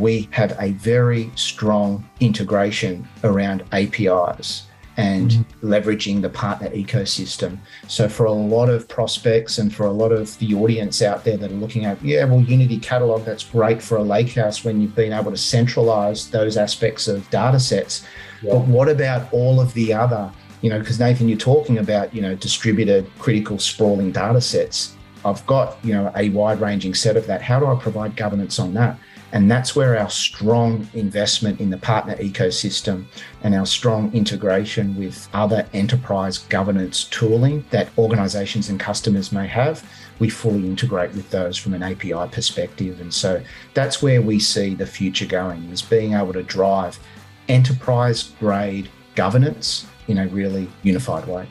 we have a very strong integration around APIs and mm-hmm. leveraging the partner ecosystem. So, for a lot of prospects and for a lot of the audience out there that are looking at, yeah, well, Unity Catalog, that's great for a lakehouse when you've been able to centralize those aspects of data sets. Yeah. But what about all of the other, you know, because Nathan, you're talking about, you know, distributed, critical, sprawling data sets. I've got, you know, a wide ranging set of that. How do I provide governance on that? And that's where our strong investment in the partner ecosystem and our strong integration with other enterprise governance tooling that organizations and customers may have, we fully integrate with those from an API perspective. And so that's where we see the future going is being able to drive enterprise grade governance in a really unified way.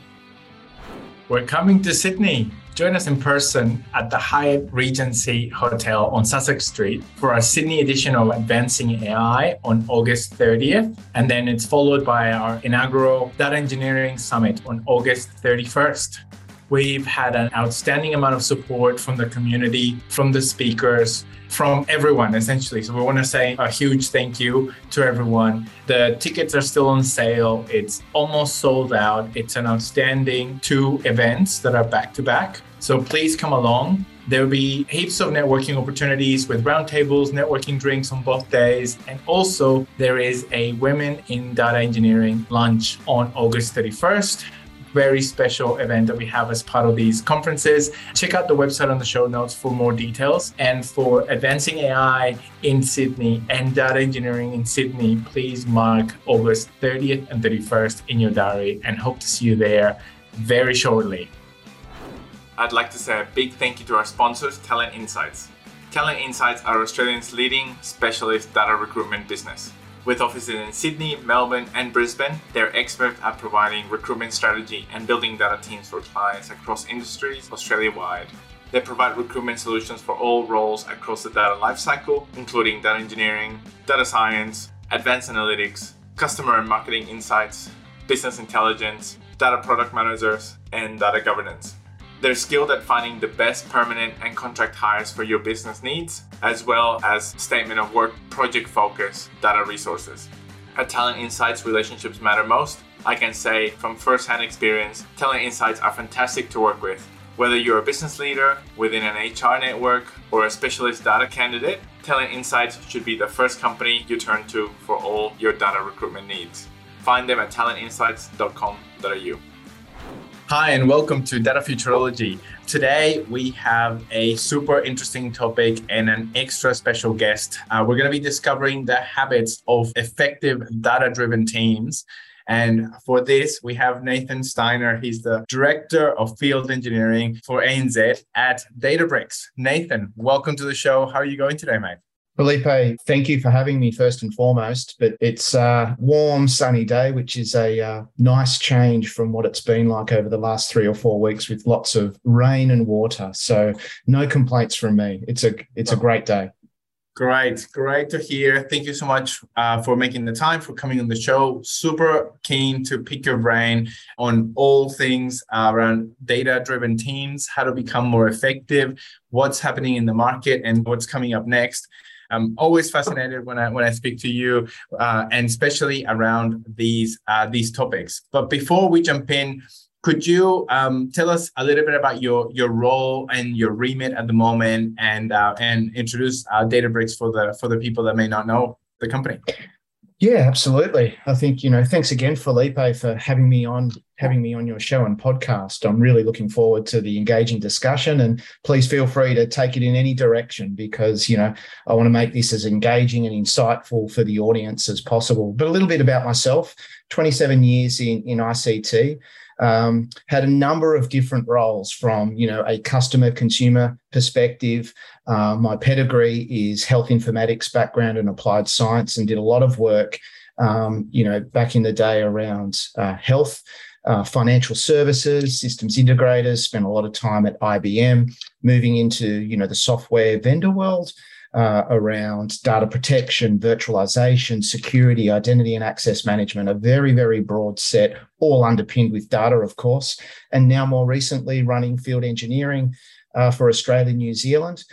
We're coming to Sydney join us in person at the Hyatt Regency Hotel on Sussex Street for our Sydney edition of Advancing AI on August 30th. And then it's followed by our inaugural Data Engineering Summit on August 31st. We've had an outstanding amount of support from the community, from the speakers, from everyone essentially. So we want to say a huge thank you to everyone. The tickets are still on sale. It's almost sold out. It's an outstanding two events that are back to back. So please come along. There will be heaps of networking opportunities with roundtables, networking drinks on both days. And also, there is a Women in Data Engineering lunch on August 31st. Very special event that we have as part of these conferences. Check out the website on the show notes for more details. And for Advancing AI in Sydney and Data Engineering in Sydney, please mark August 30th and 31st in your diary and hope to see you there very shortly. I'd like to say a big thank you to our sponsors, Talent Insights. Talent Insights are Australia's leading specialist data recruitment business. With offices in Sydney, Melbourne, and Brisbane, they're experts at providing recruitment strategy and building data teams for clients across industries Australia wide. They provide recruitment solutions for all roles across the data lifecycle, including data engineering, data science, advanced analytics, customer and marketing insights, business intelligence, data product managers, and data governance. They're skilled at finding the best permanent and contract hires for your business needs, as well as statement of work, project focus, data resources. At Talent Insights, relationships matter most. I can say from firsthand experience, Talent Insights are fantastic to work with. Whether you're a business leader within an HR network or a specialist data candidate, Talent Insights should be the first company you turn to for all your data recruitment needs. Find them at talentinsights.com.au. Hi, and welcome to Data Futurology. Today, we have a super interesting topic and an extra special guest. Uh, we're going to be discovering the habits of effective data driven teams. And for this, we have Nathan Steiner. He's the Director of Field Engineering for ANZ at Databricks. Nathan, welcome to the show. How are you going today, mate? Felipe, thank you for having me first and foremost. But it's a warm, sunny day, which is a uh, nice change from what it's been like over the last three or four weeks with lots of rain and water. So no complaints from me. It's a it's a great day. Great, great to hear. Thank you so much uh, for making the time for coming on the show. Super keen to pick your brain on all things uh, around data-driven teams, how to become more effective, what's happening in the market, and what's coming up next. I'm always fascinated when I when I speak to you, uh, and especially around these uh, these topics. But before we jump in, could you um, tell us a little bit about your your role and your remit at the moment, and uh, and introduce uh, Databricks for the for the people that may not know the company? Yeah, absolutely. I think you know. Thanks again, Felipe, for having me on having me on your show and podcast. I'm really looking forward to the engaging discussion, and please feel free to take it in any direction because you know I want to make this as engaging and insightful for the audience as possible. But a little bit about myself: 27 years in in ICT. Um, had a number of different roles from you know a customer consumer perspective. Uh, my pedigree is health informatics background and applied science and did a lot of work um, you know back in the day around uh, health uh, financial services systems integrators spent a lot of time at ibm moving into you know the software vendor world uh, around data protection, virtualization, security, identity and access management, a very, very broad set, all underpinned with data, of course. And now, more recently, running field engineering uh, for Australia, and New Zealand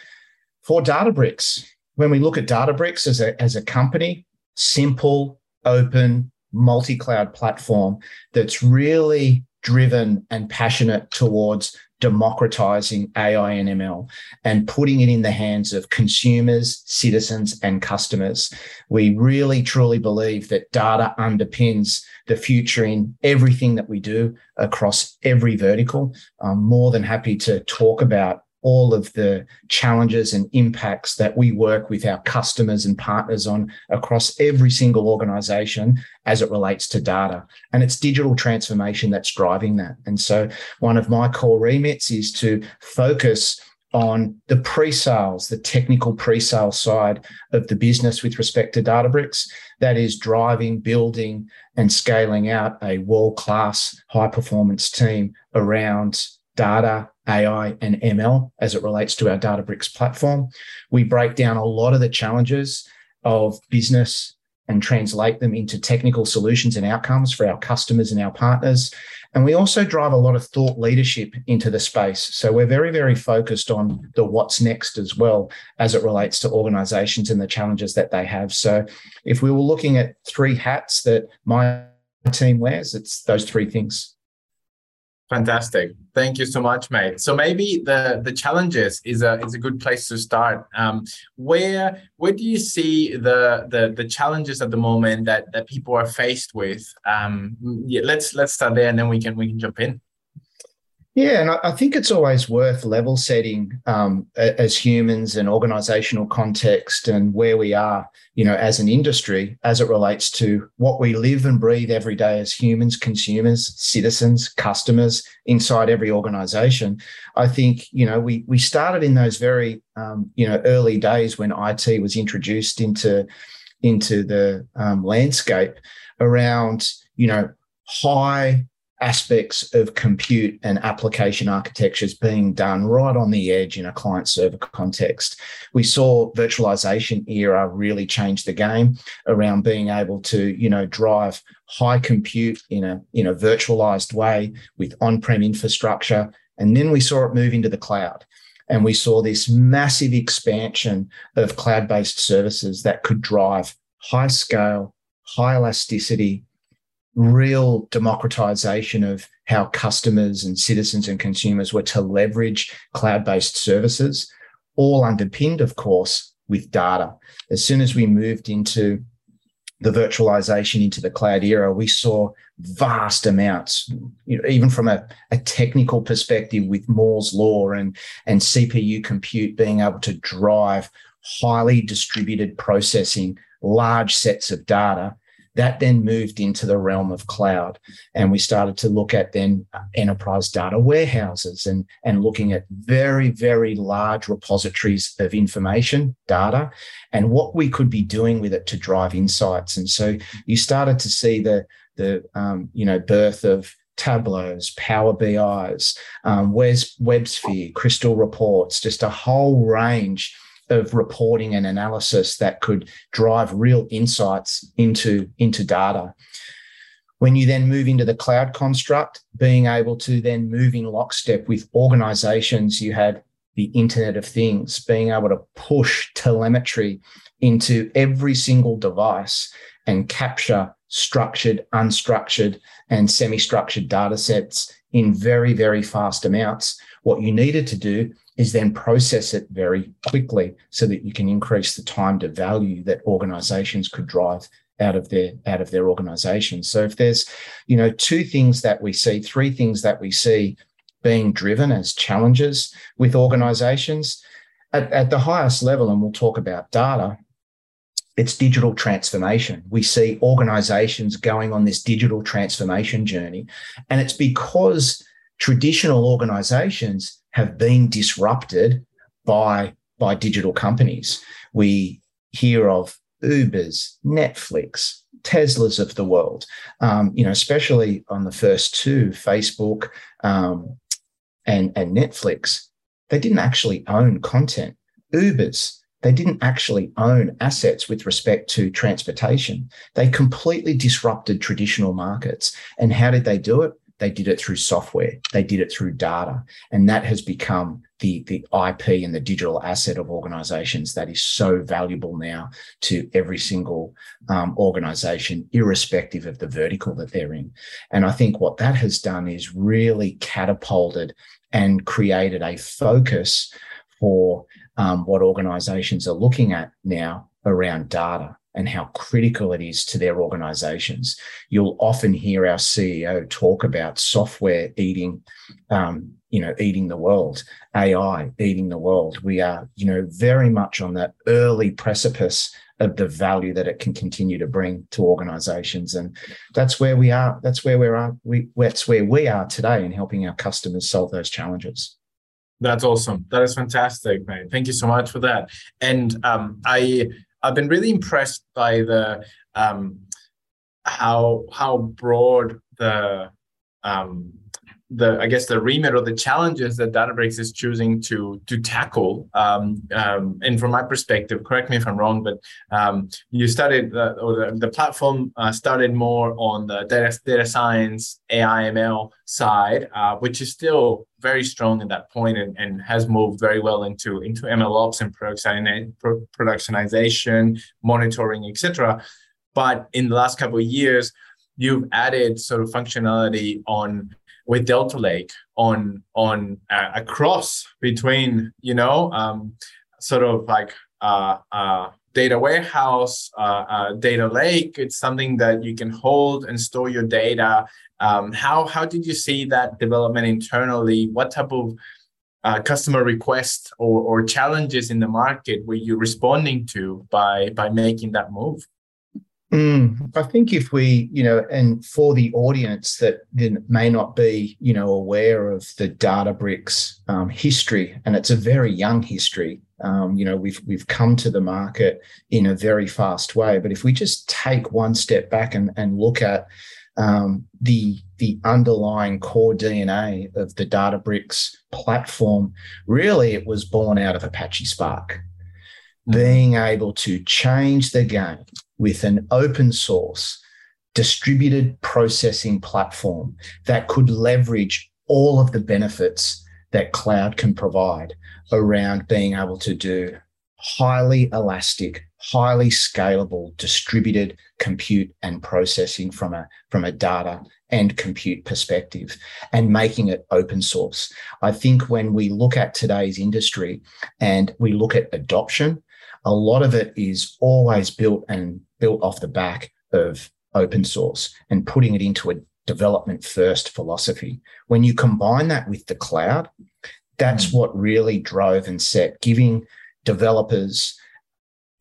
for Databricks. when we look at Databricks as a, as a company, simple, open, multi cloud platform that's really driven and passionate towards democratizing AI and ML and putting it in the hands of consumers, citizens, and customers. We really truly believe that data underpins the future in everything that we do across every vertical. I'm more than happy to talk about all of the challenges and impacts that we work with our customers and partners on across every single organization as it relates to data. And it's digital transformation that's driving that. And so one of my core remits is to focus on the pre-sales, the technical pre-sale side of the business with respect to Databricks. That is driving, building, and scaling out a world-class high-performance team around data, AI, and ML as it relates to our Databricks platform. We break down a lot of the challenges of business and translate them into technical solutions and outcomes for our customers and our partners. And we also drive a lot of thought leadership into the space. So we're very, very focused on the what's next as well as it relates to organizations and the challenges that they have. So if we were looking at three hats that my team wears, it's those three things. Fantastic. Thank you so much, mate. So maybe the the challenges is a is a good place to start. Um, where where do you see the the the challenges at the moment that that people are faced with? Um, yeah, let's let's start there, and then we can we can jump in. Yeah, and I think it's always worth level setting um, as humans and organizational context and where we are, you know, as an industry as it relates to what we live and breathe every day as humans, consumers, citizens, customers inside every organization. I think, you know, we we started in those very, um, you know, early days when IT was introduced into into the um, landscape around, you know, high aspects of compute and application architectures being done right on the edge in a client server context. We saw virtualization era really change the game around being able to, you know, drive high compute in a in a virtualized way with on-prem infrastructure. And then we saw it move into the cloud. And we saw this massive expansion of cloud-based services that could drive high scale, high elasticity, real democratization of how customers and citizens and consumers were to leverage cloud based services, all underpinned, of course, with data. As soon as we moved into the virtualization into the cloud era, we saw vast amounts, you know, even from a, a technical perspective with Moore's law and, and CPU compute being able to drive highly distributed processing, large sets of data that then moved into the realm of cloud. And we started to look at then enterprise data warehouses and, and looking at very, very large repositories of information, data, and what we could be doing with it to drive insights. And so you started to see the, the um, you know, birth of Tableaus, Power BIs, um, WebSphere, Crystal Reports, just a whole range of reporting and analysis that could drive real insights into, into data. When you then move into the cloud construct, being able to then move in lockstep with organizations, you had the Internet of Things, being able to push telemetry into every single device and capture structured, unstructured, and semi structured data sets in very, very fast amounts. What you needed to do is then process it very quickly so that you can increase the time to value that organizations could drive out of their out of their organization so if there's you know two things that we see three things that we see being driven as challenges with organizations at, at the highest level and we'll talk about data it's digital transformation. We see organizations going on this digital transformation journey. And it's because traditional organizations have been disrupted by, by digital companies. We hear of Ubers, Netflix, Teslas of the world, um, you know, especially on the first two, Facebook um, and, and Netflix, they didn't actually own content. Ubers, they didn't actually own assets with respect to transportation. They completely disrupted traditional markets. And how did they do it? They did it through software, they did it through data. And that has become the, the IP and the digital asset of organizations that is so valuable now to every single um, organization, irrespective of the vertical that they're in. And I think what that has done is really catapulted and created a focus for um, what organizations are looking at now around data and how critical it is to their organizations. You'll often hear our CEO talk about software eating, um, you know, eating the world, AI eating the world. We are, you know, very much on that early precipice of the value that it can continue to bring to organizations. And that's where we are. That's where we are. We, that's where we are today in helping our customers solve those challenges. That's awesome. That is fantastic, man. Thank you so much for that. And um, I I've been really impressed by the um, how how broad the um, the I guess the remit or the challenges that Databricks is choosing to to tackle. Um, um, and from my perspective, correct me if I'm wrong, but um, you started uh, or the, the platform uh, started more on the data data science AI ML side, uh, which is still very strong at that point and, and has moved very well into into ML ops and productionization, monitoring, etc. But in the last couple of years, you've added sort of functionality on with Delta Lake on on uh, a cross between you know um, sort of like uh, uh, data warehouse, uh, uh, data lake. It's something that you can hold and store your data. Um, how how did you see that development internally? What type of uh, customer requests or, or challenges in the market were you responding to by by making that move? Mm, I think if we, you know, and for the audience that may not be, you know, aware of the Databricks um, history, and it's a very young history. Um, you know, we've we've come to the market in a very fast way. But if we just take one step back and, and look at um, the the underlying core DNA of the Databricks platform, really, it was born out of Apache Spark. Mm. Being able to change the game with an open source distributed processing platform that could leverage all of the benefits that cloud can provide around being able to do highly elastic, highly scalable, distributed compute and processing from a, from a data and compute perspective and making it open source. I think when we look at today's industry and we look at adoption, a lot of it is always built and built off the back of open source and putting it into a development first philosophy. When you combine that with the cloud, that's mm. what really drove and set, giving developers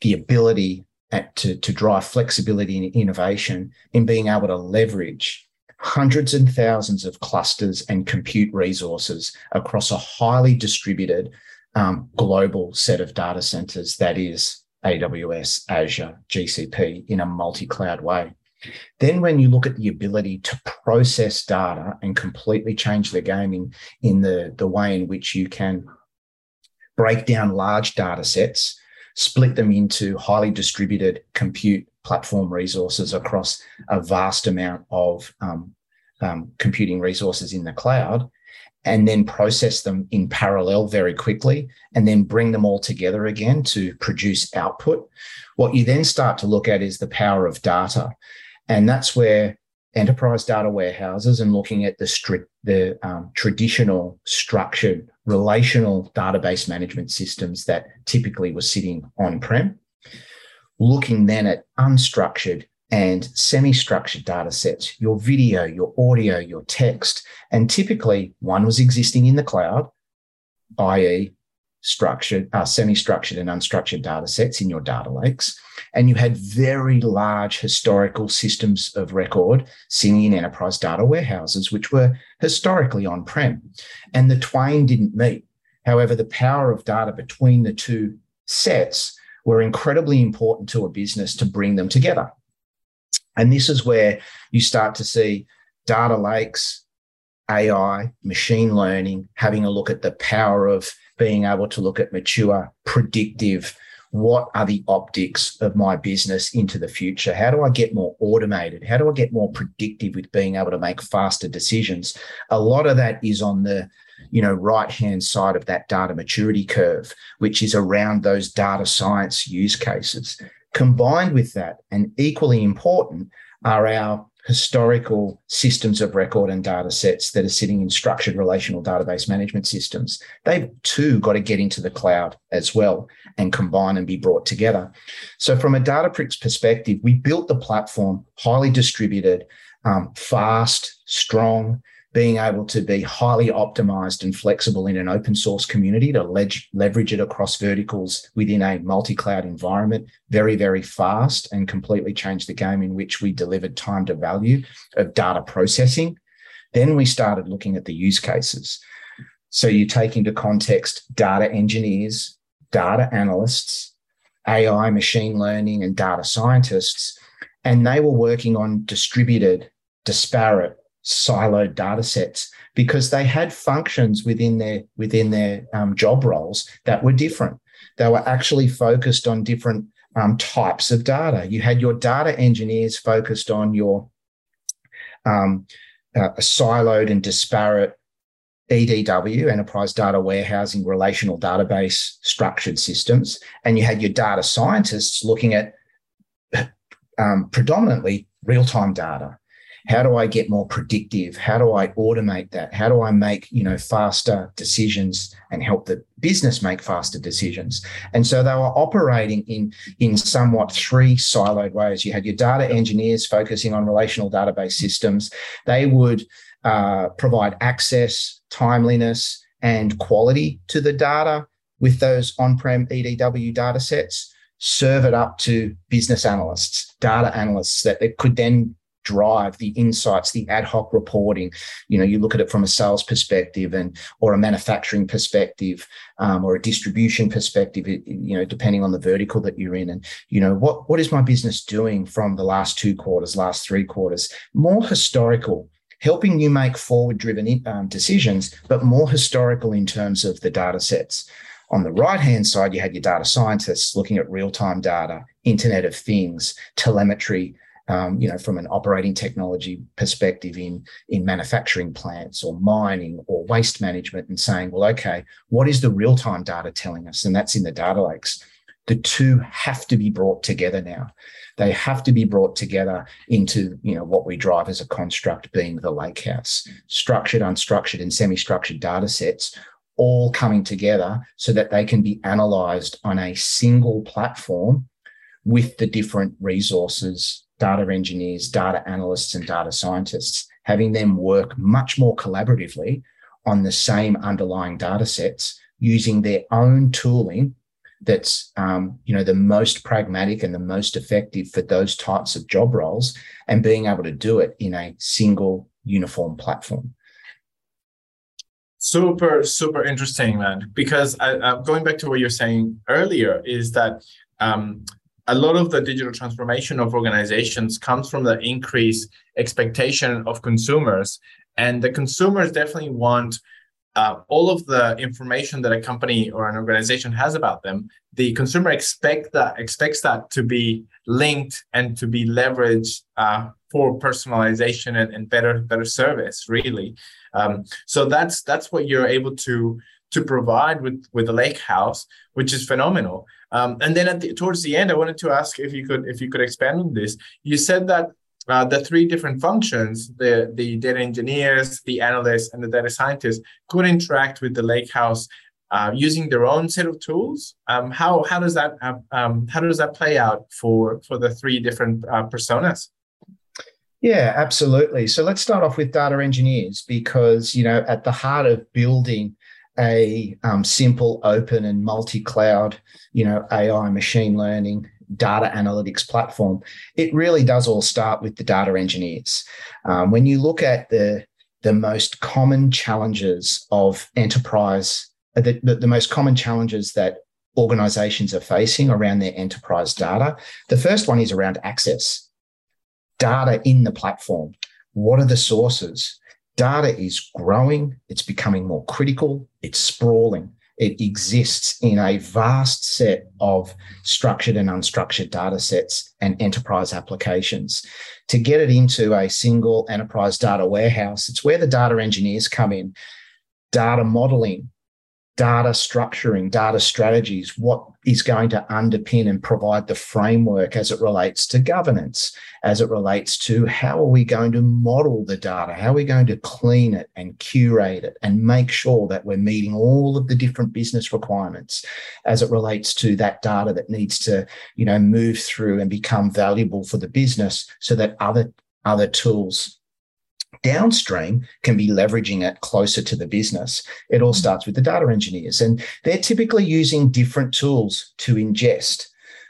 the ability at, to, to drive flexibility and innovation in being able to leverage hundreds and thousands of clusters and compute resources across a highly distributed um, global set of data centers that is AWS, Azure, GCP in a multi cloud way. Then, when you look at the ability to process data and completely change the game in, in the, the way in which you can break down large data sets, split them into highly distributed compute platform resources across a vast amount of um, um, computing resources in the cloud, and then process them in parallel very quickly and then bring them all together again to produce output. What you then start to look at is the power of data. And that's where enterprise data warehouses and looking at the, stri- the um, traditional structured relational database management systems that typically were sitting on prem, looking then at unstructured and semi-structured data sets, your video, your audio, your text. And typically one was existing in the cloud, i.e. structured, uh, semi-structured and unstructured data sets in your data lakes. And you had very large historical systems of record sitting in enterprise data warehouses, which were historically on-prem. And the twain didn't meet. However, the power of data between the two sets were incredibly important to a business to bring them together. And this is where you start to see data lakes, AI, machine learning, having a look at the power of being able to look at mature, predictive, what are the optics of my business into the future? How do I get more automated? How do I get more predictive with being able to make faster decisions? A lot of that is on the you know right hand side of that data maturity curve which is around those data science use cases combined with that and equally important are our historical systems of record and data sets that are sitting in structured relational database management systems. They've too got to get into the cloud as well and combine and be brought together. So, from a Databricks perspective, we built the platform highly distributed, um, fast, strong, being able to be highly optimized and flexible in an open source community to ledge, leverage it across verticals within a multi cloud environment very, very fast and completely change the game in which we delivered time to value of data processing. Then we started looking at the use cases. So you take into context data engineers, data analysts, AI, machine learning, and data scientists. And they were working on distributed, disparate, siloed data sets because they had functions within their within their um, job roles that were different. They were actually focused on different um, types of data. You had your data engineers focused on your um, uh, siloed and disparate EDW, enterprise data warehousing, relational database structured systems, and you had your data scientists looking at um, predominantly real time data how do i get more predictive? How do i automate that? How do i make you know faster decisions and help the business make faster decisions? And so they were operating in in somewhat three siloed ways. You had your data engineers focusing on relational database systems. They would uh, provide access timeliness and quality to the data with those on-prem edw data sets serve it up to business analysts data analysts that could then drive the insights the ad hoc reporting. You know you look at it from a sales perspective and or a manufacturing perspective um, or a distribution perspective you know depending on the vertical that you're in. And you know what what is my business doing from the last two quarters last three quarters? More historical helping you make forward driven um, decisions but more historical in terms of the data sets. On the right hand side, you had your data scientists looking at real time data, Internet of Things, telemetry, um, you know, from an operating technology perspective in, in manufacturing plants or mining or waste management and saying, well, okay, what is the real time data telling us? And that's in the data lakes. The two have to be brought together now. They have to be brought together into, you know, what we drive as a construct being the lakehouse, structured, unstructured, and semi-structured data sets all coming together so that they can be analyzed on a single platform with the different resources data engineers, data analysts, and data scientists, having them work much more collaboratively on the same underlying data sets using their own tooling that's um, you know the most pragmatic and the most effective for those types of job roles and being able to do it in a single uniform platform. Super super interesting man because I, going back to what you're saying earlier is that um, a lot of the digital transformation of organizations comes from the increased expectation of consumers. And the consumers definitely want uh, all of the information that a company or an organization has about them. The consumer expect that expects that to be linked and to be leveraged uh, for personalization and, and, better better service really. Um, so that's that's what you're able to to provide with with the lake house which is phenomenal um, and then the, towards the end, I wanted to ask if you could if you could expand on this. You said that uh, the three different functions the the data engineers, the analysts, and the data scientists could interact with the lakehouse uh, using their own set of tools. Um, how how does that uh, um, how does that play out for for the three different uh, personas? Yeah, absolutely. So let's start off with data engineers because you know at the heart of building a um, simple, open, and multi-cloud, you know, AI, machine learning, data analytics platform, it really does all start with the data engineers. Um, when you look at the the most common challenges of enterprise, uh, the, the, the most common challenges that organizations are facing around their enterprise data, the first one is around access. Data in the platform. What are the sources? Data is growing, it's becoming more critical, it's sprawling. it exists in a vast set of structured and unstructured data sets and enterprise applications. To get it into a single enterprise data warehouse, it's where the data engineers come in. Data modeling, data structuring, data strategies, what is going to underpin and provide the framework as it relates to governance, as it relates to how are we going to model the data, how are we going to clean it and curate it and make sure that we're meeting all of the different business requirements as it relates to that data that needs to, you know, move through and become valuable for the business so that other other tools downstream can be leveraging it closer to the business. It all mm. starts with the data engineers, and they're typically using different tools to ingest,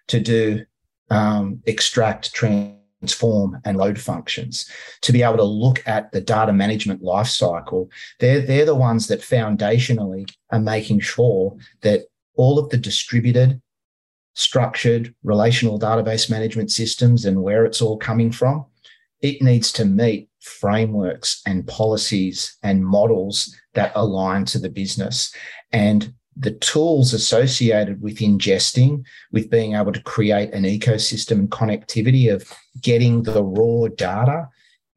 to do um, extract, transform, and load functions. To be able to look at the data management lifecycle, they're they're the ones that foundationally are making sure that all of the distributed structured relational database management systems and where it's all coming from it needs to meet frameworks and policies and models that align to the business. And the tools associated with ingesting, with being able to create an ecosystem connectivity of getting the raw data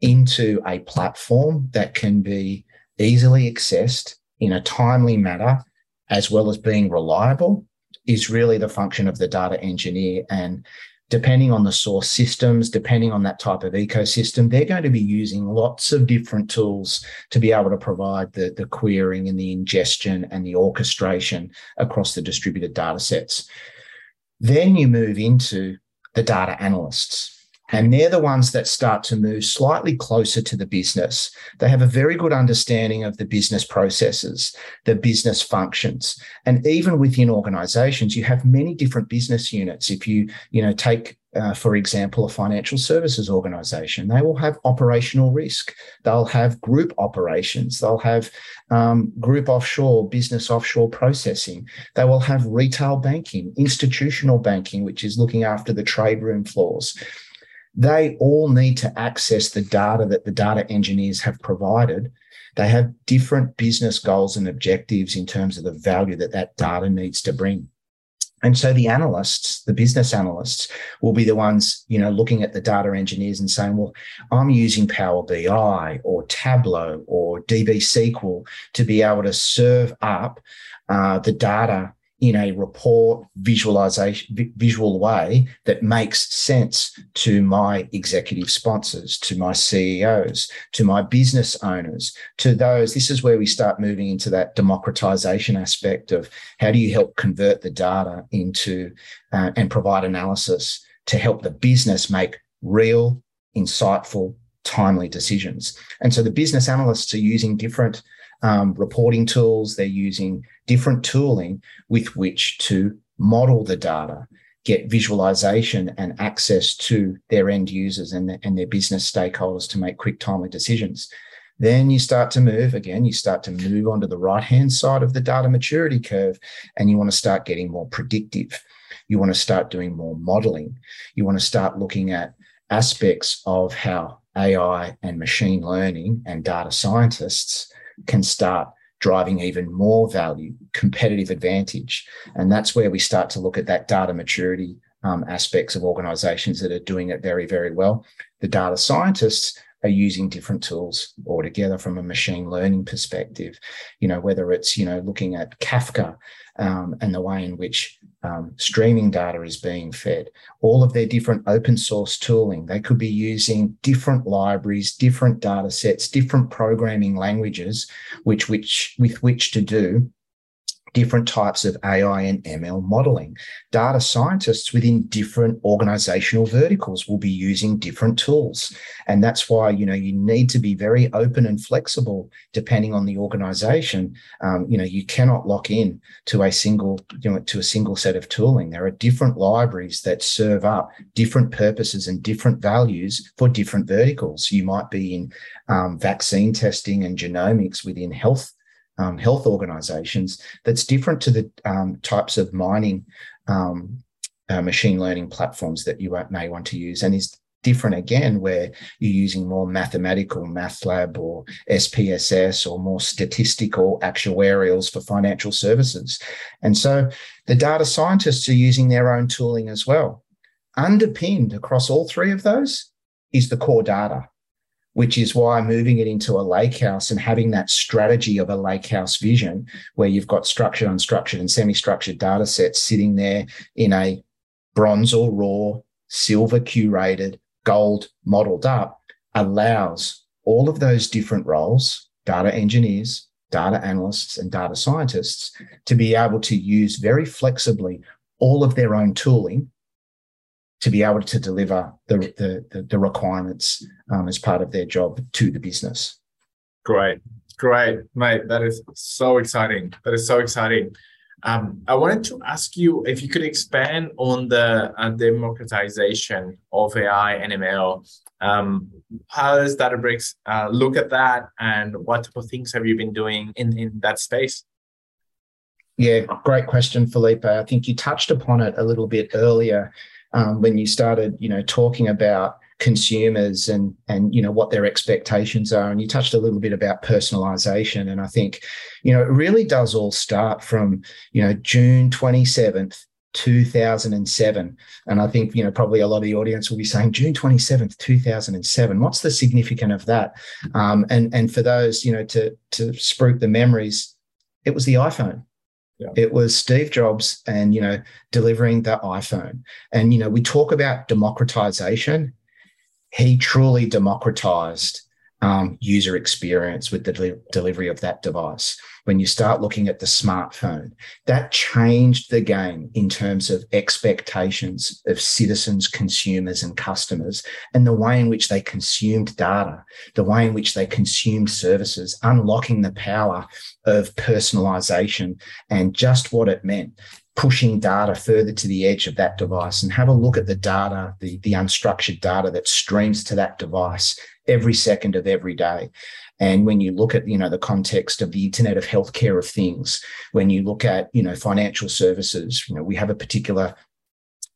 into a platform that can be easily accessed in a timely manner, as well as being reliable, is really the function of the data engineer. And depending on the source systems, depending on that type of ecosystem, they're going to be using lots of different tools to be able to provide the, the querying and the ingestion and the orchestration across the distributed data sets. Then you move into the data analysts. And they're the ones that start to move slightly closer to the business. They have a very good understanding of the business processes, the business functions. And even within organizations, you have many different business units. If you, you know, take uh, for example, a financial services organization. They will have operational risk. They'll have group operations. They'll have um, group offshore, business offshore processing. They will have retail banking, institutional banking, which is looking after the trade room floors they all need to access the data that the data engineers have provided. They have different business goals and objectives in terms of the value that that data needs to bring. And so the analysts, the business analysts, will be the ones, you know, looking at the data engineers and saying, well, I'm using Power BI or Tableau or DB SQL to be able to serve up uh, the data in a report visualization visual way that makes sense to my executive sponsors to my ceos to my business owners to those this is where we start moving into that democratization aspect of how do you help convert the data into uh, and provide analysis to help the business make real insightful timely decisions. And so the business analysts are using different um, reporting tools, they're using different tooling with which to model the data, get visualization and access to their end users and, the, and their business stakeholders to make quick, timely decisions. Then you start to move again, you start to move onto the right hand side of the data maturity curve, and you want to start getting more predictive. You want to start doing more modeling. You want to start looking at aspects of how AI and machine learning and data scientists can start driving even more value, competitive advantage. And that's where we start to look at that data maturity um, aspects of organizations that are doing it very, very well. The data scientists are using different tools altogether from a machine learning perspective. You know, whether it's, you know, looking at Kafka um, and the way in which um, streaming data is being fed, all of their different open source tooling. They could be using different libraries, different data sets, different programming languages, which, which with which to do different types of AI and ML modeling. Data scientists within different organizational verticals will be using different tools. And that's why, you know, you need to be very open and flexible depending on the organization. Um, you know, you cannot lock in to a single, you know, to a single set of tooling. There are different libraries that serve up different purposes and different values for different verticals. You might be in um, vaccine testing and genomics within health um, health organizations that's different to the um, types of mining um, uh, machine learning platforms that you may want to use and is different again, where you're using more mathematical MATLAB or SPSS or more statistical actuarials for financial services. And so the data scientists are using their own tooling as well. Underpinned across all three of those is the core data which is why moving it into a lakehouse and having that strategy of a lakehouse vision where you've got structured, unstructured, and semi structured data sets sitting there in a bronze or raw, silver curated, gold modeled up allows all of those different roles, data engineers, data analysts, and data scientists, to be able to use very flexibly all of their own tooling to be able to deliver the, the, the requirements um, as part of their job to the business. Great, great, mate. That is so exciting. That is so exciting. Um, I wanted to ask you if you could expand on the uh, democratization of AI and ML. Um, how does Databricks uh, look at that, and what type of things have you been doing in, in that space? Yeah, great question, Felipe. I think you touched upon it a little bit earlier um, when you started, you know, talking about consumers and and you know what their expectations are. And you touched a little bit about personalization. And i think you know it really does all start from you know june 27th 2007 and i think you know probably a lot of the audience will be saying june 27th 2007 what's the significance of that? Um, and and for those you know to to spruik the memories it was the iphone yeah. It was Steve Jobs and, you know, delivering the iPhone. And, you know, we talk about democratization. He truly democratized um, user experience with the del- delivery of that device. When you start looking at the smartphone, that changed the game in terms of expectations of citizens, consumers, and customers, and the way in which they consumed data, the way in which they consumed services, unlocking the power of personalization and just what it meant pushing data further to the edge of that device and have a look at the data, the, the unstructured data that streams to that device every second of every day. And when you look at, you know, the context of the Internet of Healthcare of Things, when you look at, you know, financial services, you know, we have a particular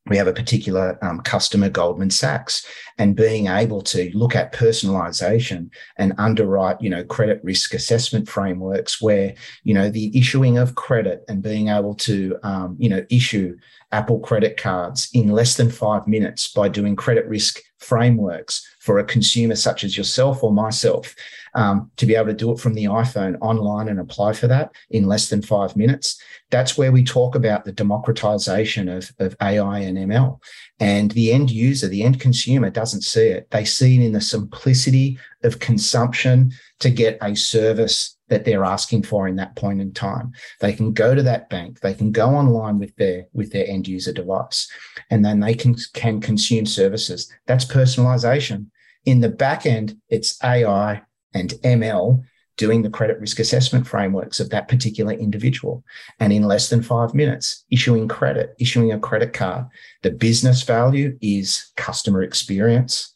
we have a particular um, customer, Goldman Sachs, and being able to look at personalization and underwrite, you know, credit risk assessment frameworks where, you know, the issuing of credit and being able to, um, you know, issue Apple credit cards in less than five minutes by doing credit risk frameworks for a consumer such as yourself or myself um, to be able to do it from the iPhone online and apply for that in less than five minutes. That's where we talk about the democratization of, of AI and ML. And the end user, the end consumer doesn't see it. They see it in the simplicity of consumption to get a service that they're asking for in that point in time. They can go to that bank, they can go online with their with their end user device, and then they can can consume services. That's personalization. In the back end, it's AI and ML doing the credit risk assessment frameworks of that particular individual. And in less than five minutes, issuing credit, issuing a credit card. The business value is customer experience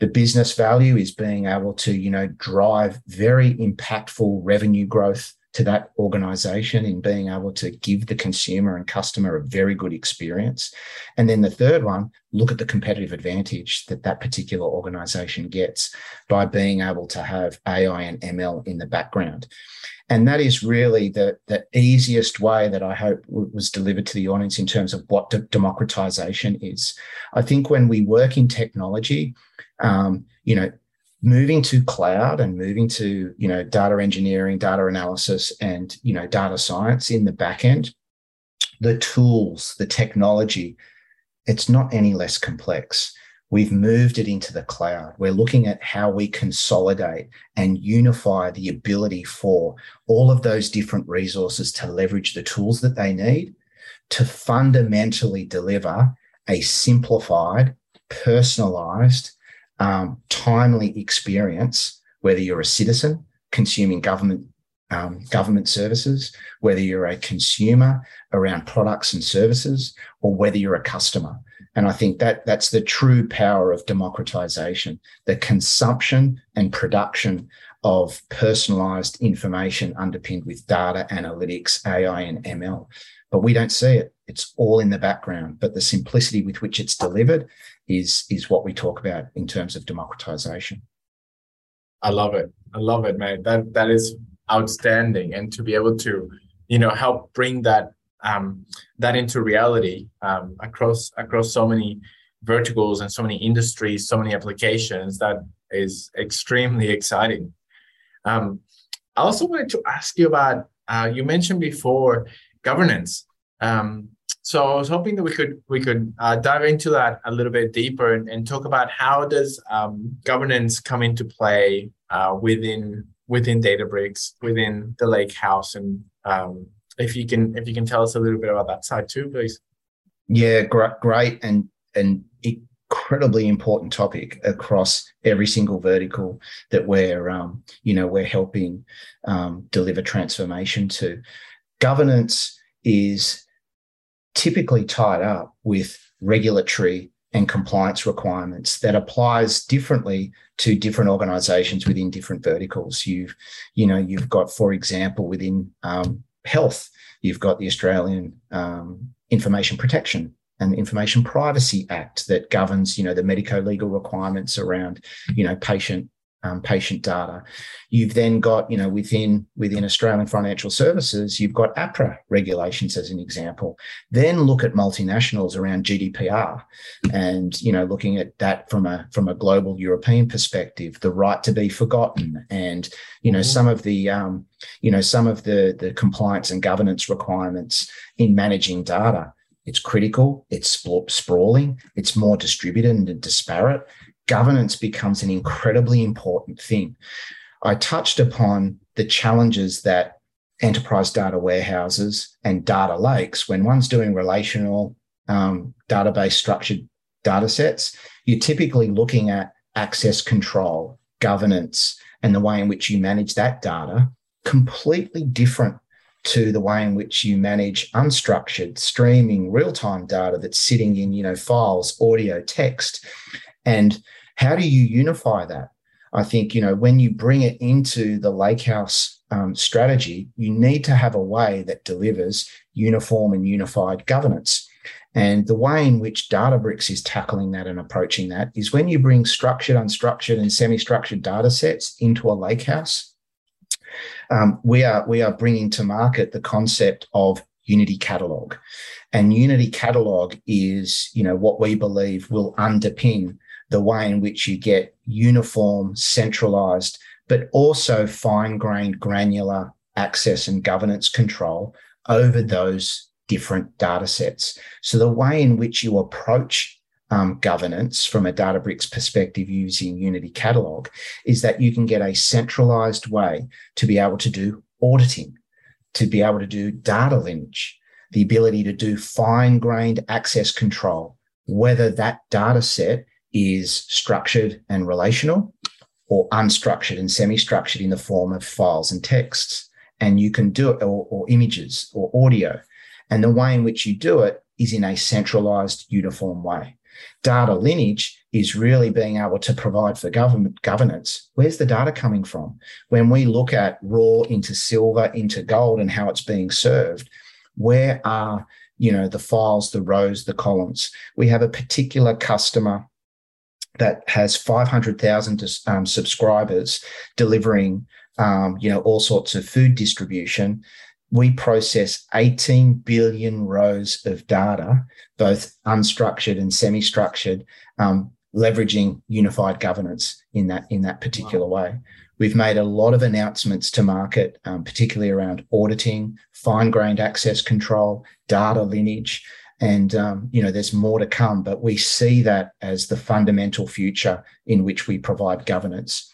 the business value is being able to you know drive very impactful revenue growth to that organization in being able to give the consumer and customer a very good experience. And then the third one look at the competitive advantage that that particular organization gets by being able to have ai and ml in the background and that is really the, the easiest way that I hope was delivered to the audience in terms of what de- democratization is. I think when we work in technology, um, you know, moving to cloud and moving to, you know, data engineering, data analysis, and, you know, data science in the back end, the tools, the technology, it's not any less complex. We've moved it into the cloud. We're looking at how we consolidate and unify the ability for all of those different resources to leverage the tools that they need to fundamentally deliver a simplified, personalized, um, timely experience, whether you're a citizen consuming government um, government services, whether you're a consumer around products and services, or whether you're a customer. And I think that that's the true power of democratization, the consumption and production of personalized information underpinned with data analytics, AI, and ML. But we don't see it. It's all in the background. But the simplicity with which it's delivered is, is what we talk about in terms of democratization. I love it. I love it, man. That that is outstanding. And to be able to, you know, help bring that um, that into reality um, across across so many verticals and so many industries, so many applications. That is extremely exciting. Um, I also wanted to ask you about uh, you mentioned before governance. Um, so I was hoping that we could we could uh, dive into that a little bit deeper and, and talk about how does um, governance come into play uh, within within Databricks, within the Lake House, and um, if you can if you can tell us a little bit about that side too, please. Yeah, great, great, and and incredibly important topic across every single vertical that we're um, you know we're helping um, deliver transformation to. Governance is typically tied up with regulatory and compliance requirements that applies differently to different organizations within different verticals you've you know you've got for example within um, health you've got the australian um, information protection and Information Privacy Act that governs, you know, the medico-legal requirements around, you know, patient um, patient data. You've then got, you know, within within Australian financial services, you've got APRA regulations as an example. Then look at multinationals around GDPR, and you know, looking at that from a from a global European perspective, the right to be forgotten, and you know, mm-hmm. some of the um, you know some of the the compliance and governance requirements in managing data. It's critical, it's sprawling, it's more distributed and disparate. Governance becomes an incredibly important thing. I touched upon the challenges that enterprise data warehouses and data lakes, when one's doing relational um, database structured data sets, you're typically looking at access control, governance, and the way in which you manage that data completely different to the way in which you manage unstructured streaming real-time data that's sitting in you know files audio text and how do you unify that? I think you know when you bring it into the lakehouse um, strategy you need to have a way that delivers uniform and unified governance. And the way in which Databricks is tackling that and approaching that is when you bring structured, unstructured, and semi-structured data sets into a lakehouse, um, we are we are bringing to market the concept of Unity Catalog, and Unity Catalog is you know what we believe will underpin the way in which you get uniform, centralized, but also fine-grained, granular access and governance control over those different data sets. So the way in which you approach um, governance from a Databricks perspective using Unity Catalog is that you can get a centralized way to be able to do auditing, to be able to do data lineage, the ability to do fine grained access control, whether that data set is structured and relational or unstructured and semi structured in the form of files and texts. And you can do it or, or images or audio. And the way in which you do it is in a centralized, uniform way. Data lineage is really being able to provide for government governance. Where's the data coming from? When we look at raw into silver, into gold, and how it's being served, where are you know the files, the rows, the columns? We have a particular customer that has 500,000 um, subscribers delivering um, you know all sorts of food distribution we process 18 billion rows of data, both unstructured and semi-structured, um, leveraging unified governance in that in that particular wow. way. We've made a lot of announcements to market, um, particularly around auditing, fine-grained access control, data lineage, and um, you know there's more to come. But we see that as the fundamental future in which we provide governance.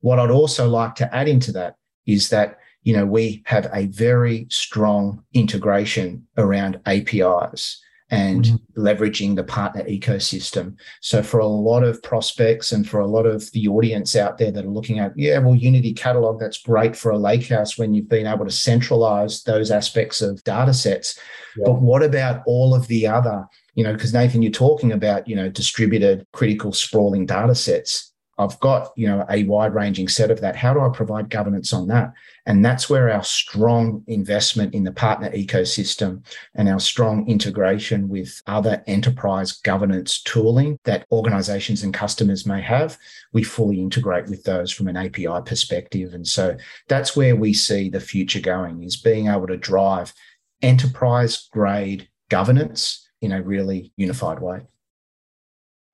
What I'd also like to add into that is that you know, we have a very strong integration around APIs and mm-hmm. leveraging the partner ecosystem. So for a lot of prospects and for a lot of the audience out there that are looking at, yeah, well, Unity Catalog, that's great for a lakehouse when you've been able to centralize those aspects of data sets. Yeah. But what about all of the other, you know, because Nathan, you're talking about, you know, distributed critical sprawling data sets I've got, you know, a wide ranging set of that. How do I provide governance on that? And that's where our strong investment in the partner ecosystem and our strong integration with other enterprise governance tooling that organizations and customers may have, we fully integrate with those from an API perspective. And so that's where we see the future going is being able to drive enterprise grade governance in a really unified way.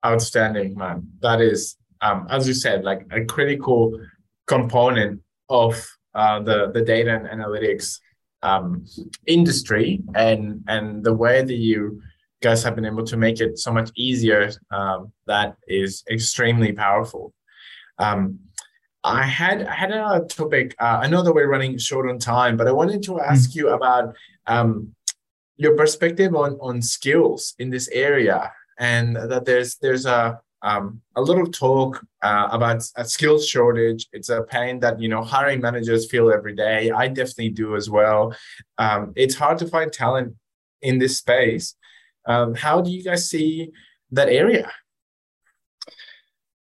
Outstanding, man. That is, um, as you said, like a critical component of uh, the the data and analytics um, industry, and and the way that you guys have been able to make it so much easier. Um, that is extremely powerful. Um, I had I had another topic. Uh, I know that we're running short on time, but I wanted to ask mm. you about um, your perspective on on skills in this area and that there's there's a um, a little talk uh, about a skills shortage. It's a pain that you know hiring managers feel every day. I definitely do as well. Um, it's hard to find talent in this space. Um, how do you guys see that area?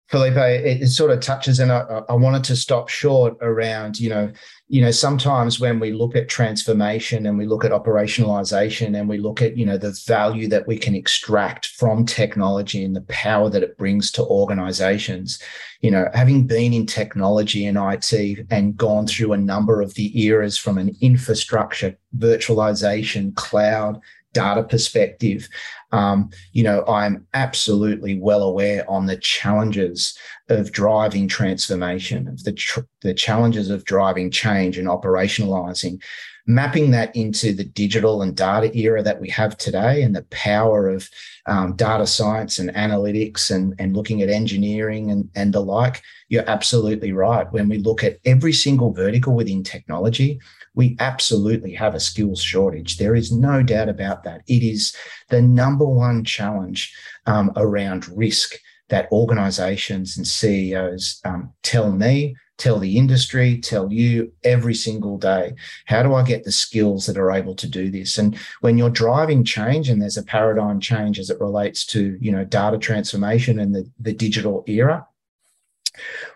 Felipe, it, it, sort of touches, and I, I, wanted to stop short around, you know, you know, sometimes when we look at transformation and we look at operationalization and we look at, you know, the value that we can extract from technology and the power that it brings to organizations, you know, having been in technology and IT and gone through a number of the eras from an infrastructure, virtualization, cloud, data perspective, um, you know, I'm absolutely well aware on the challenges of driving transformation, of the tr- the challenges of driving change and operationalizing, mapping that into the digital and data era that we have today, and the power of um, data science and analytics, and and looking at engineering and and the like. You're absolutely right. When we look at every single vertical within technology, we absolutely have a skills shortage. There is no doubt about that. It is the number one challenge um, around risk that organizations and CEOs um, tell me, tell the industry, tell you every single day. How do I get the skills that are able to do this? And when you're driving change and there's a paradigm change as it relates to, you know, data transformation and the, the digital era,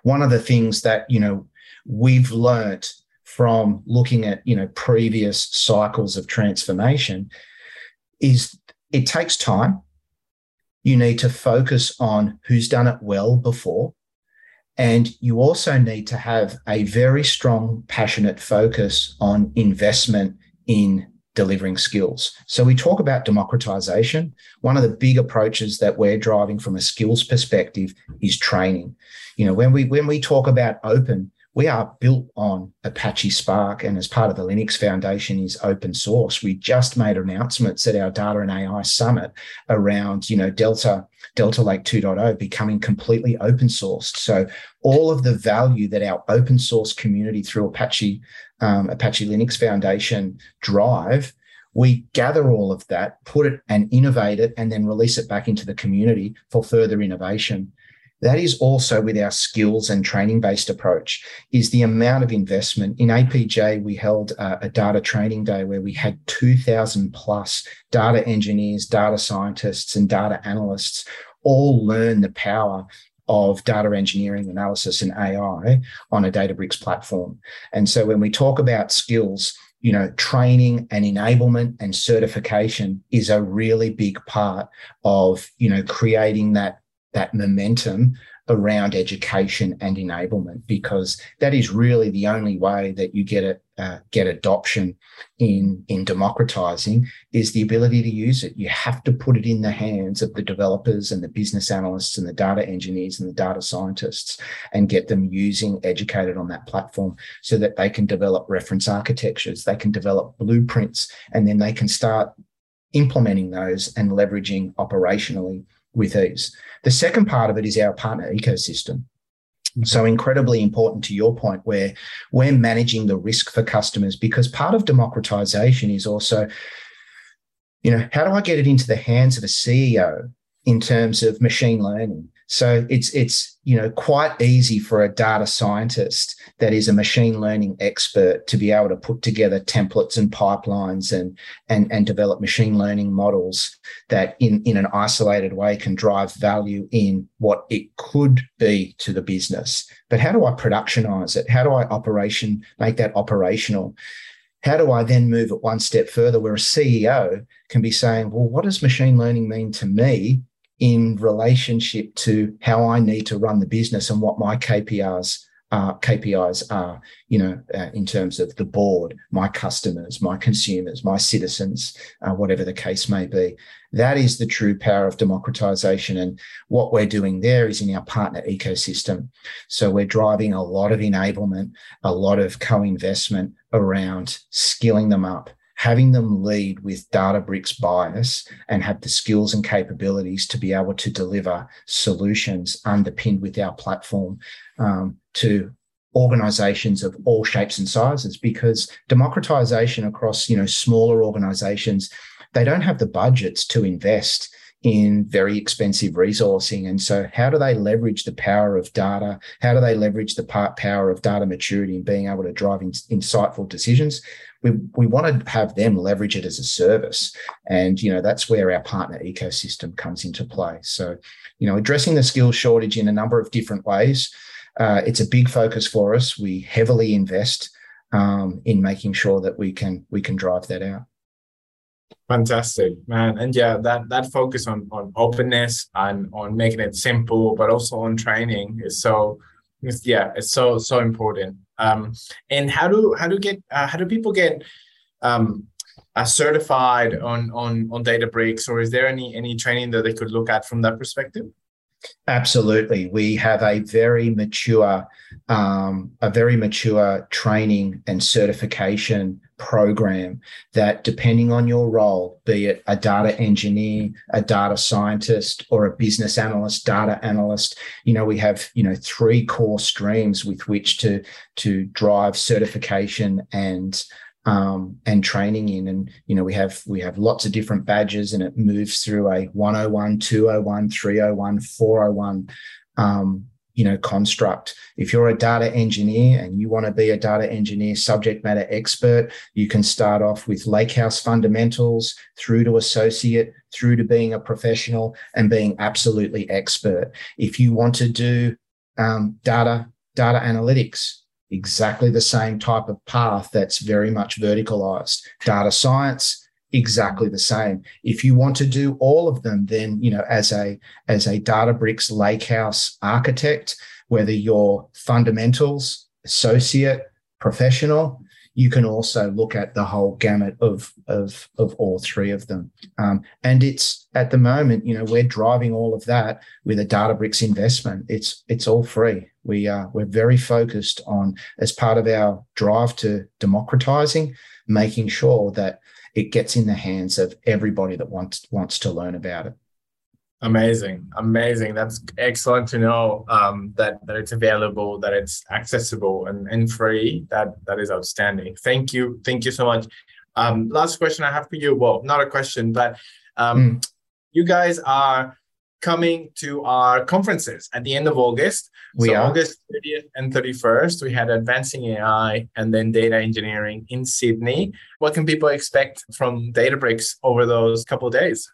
one of the things that, you know, we've learnt from looking at you know previous cycles of transformation is it takes time you need to focus on who's done it well before and you also need to have a very strong passionate focus on investment in delivering skills. So we talk about democratization. One of the big approaches that we're driving from a skills perspective is training. You know, when we when we talk about open, we are built on Apache Spark, and as part of the Linux Foundation is open source. We just made announcements at our Data and AI Summit around, you know, Delta Delta Lake 2.0 becoming completely open sourced. So all of the value that our open source community through Apache um, Apache Linux Foundation drive we gather all of that, put it and innovate it, and then release it back into the community for further innovation. That is also with our skills and training based approach is the amount of investment. In APJ, we held a, a data training day where we had 2000 plus data engineers, data scientists and data analysts all learn the power of data engineering, analysis, and AI on a Databricks platform. And so when we talk about skills, you know, training and enablement and certification is a really big part of, you know, creating that that momentum around education and enablement because that is really the only way that you get it uh, get adoption in in democratizing is the ability to use it. You have to put it in the hands of the developers and the business analysts and the data engineers and the data scientists and get them using educated on that platform so that they can develop reference architectures they can develop blueprints and then they can start implementing those and leveraging operationally with ease. The second part of it is our partner ecosystem. Mm-hmm. So incredibly important to your point where we're managing the risk for customers because part of democratization is also, you know, how do I get it into the hands of a CEO in terms of machine learning? So it's it's you know quite easy for a data scientist that is a machine learning expert to be able to put together templates and pipelines and and and develop machine learning models that in in an isolated way can drive value in what it could be to the business. But how do I productionize it? How do I operation make that operational? How do I then move it one step further where a CEO can be saying, well, what does machine learning mean to me in relationship to how I need to run the business and what my KPIs uh, KPIs are, you know, uh, in terms of the board, my customers, my consumers, my citizens, uh, whatever the case may be. That is the true power of democratization. And what we're doing there is in our partner ecosystem. So we're driving a lot of enablement, a lot of co investment around skilling them up having them lead with Databricks bias and have the skills and capabilities to be able to deliver solutions underpinned with our platform um, to organizations of all shapes and sizes because democratization across you know smaller organizations they don't have the budgets to invest in very expensive resourcing. And so, how do they leverage the power of data? How do they leverage the part power of data maturity and being able to drive in, insightful decisions? We, we want to have them leverage it as a service. And, you know, that's where our partner ecosystem comes into play. So, you know, addressing the skills shortage in a number of different ways. Uh, it's a big focus for us. We heavily invest um, in making sure that we can we can drive that out. Fantastic, man. And yeah, that that focus on on openness and on making it simple, but also on training is so yeah, it's so so important. Um, and how do how do get uh, how do people get um, uh, certified on on on Databricks, or is there any any training that they could look at from that perspective? Absolutely, we have a very mature, um, a very mature training and certification program that, depending on your role, be it a data engineer, a data scientist, or a business analyst, data analyst, you know, we have you know three core streams with which to to drive certification and um, and training in. And you know, we have we have lots of different badges, and it moves through a 101, 201, 301, 401 um, you know construct if you're a data engineer and you want to be a data engineer subject matter expert you can start off with lakehouse fundamentals through to associate through to being a professional and being absolutely expert if you want to do um, data data analytics exactly the same type of path that's very much verticalized. Data science, exactly the same. If you want to do all of them, then you know, as a as a Databricks Lakehouse architect, whether you're fundamentals, associate, professional, you can also look at the whole gamut of of of all three of them. Um, and it's at the moment, you know, we're driving all of that with a Databricks investment. It's it's all free. We we're very focused on as part of our drive to democratizing, making sure that it gets in the hands of everybody that wants wants to learn about it. Amazing, amazing. That's excellent to know um, that that it's available, that it's accessible and, and free. That that is outstanding. Thank you, thank you so much. Um, last question I have for you. Well, not a question, but um, mm. you guys are coming to our conferences at the end of August. We so are. August 30th and 31st, we had Advancing AI and then Data Engineering in Sydney. What can people expect from Databricks over those couple of days?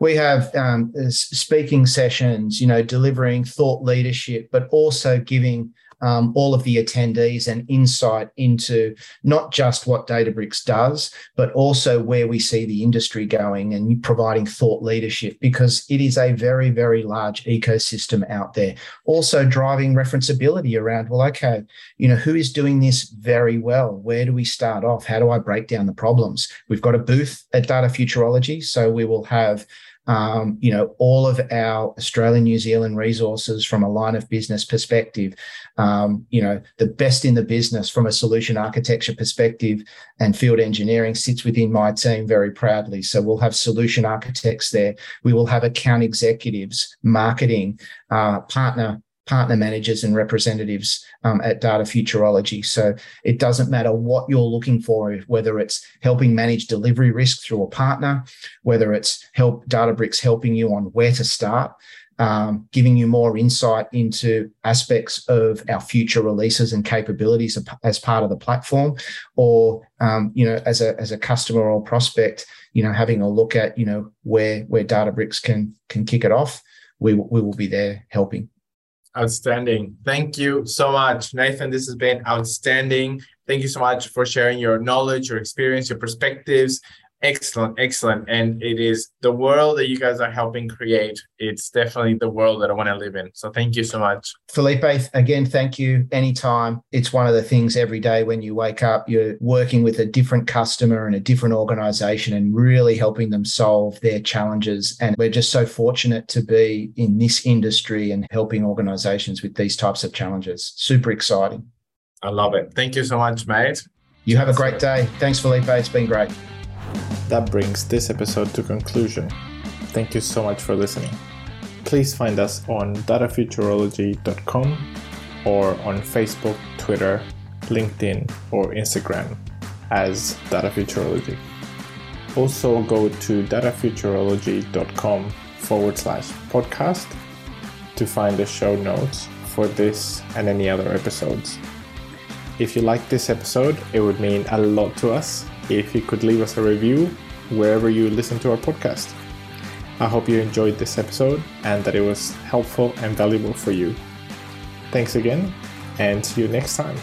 we have um, speaking sessions, you know, delivering thought leadership, but also giving um, all of the attendees an insight into not just what Databricks does, but also where we see the industry going and providing thought leadership because it is a very, very large ecosystem out there. Also driving referenceability around, well, okay, you know, who is doing this very well? Where do we start off? How do I break down the problems? We've got a booth at Data Futurology, so we will have um, you know, all of our Australian, New Zealand resources from a line of business perspective, um, you know, the best in the business from a solution architecture perspective and field engineering sits within my team very proudly. So we'll have solution architects there. We will have account executives, marketing, uh, partner partner managers and representatives um, at Data Futurology. So it doesn't matter what you're looking for, whether it's helping manage delivery risk through a partner, whether it's help Databricks helping you on where to start. um, giving you more insight into aspects of our future releases and capabilities as part of the platform, or um, you know, as a as a customer or prospect, you know, having a look at you know where where Databricks can can kick it off, we we will be there helping. Outstanding. Thank you so much, Nathan. This has been outstanding. Thank you so much for sharing your knowledge, your experience, your perspectives, Excellent, excellent. And it is the world that you guys are helping create. It's definitely the world that I want to live in. So thank you so much. Felipe, again, thank you anytime. It's one of the things every day when you wake up, you're working with a different customer and a different organization and really helping them solve their challenges. And we're just so fortunate to be in this industry and helping organizations with these types of challenges. Super exciting. I love it. Thank you so much, mate. You have a great day. Thanks, Felipe. It's been great. That brings this episode to conclusion. Thank you so much for listening. Please find us on datafuturology.com or on Facebook, Twitter, LinkedIn, or Instagram as Data Futurology. Also, go to datafuturology.com forward slash podcast to find the show notes for this and any other episodes. If you like this episode, it would mean a lot to us if you could leave us a review wherever you listen to our podcast. I hope you enjoyed this episode and that it was helpful and valuable for you. Thanks again, and see you next time.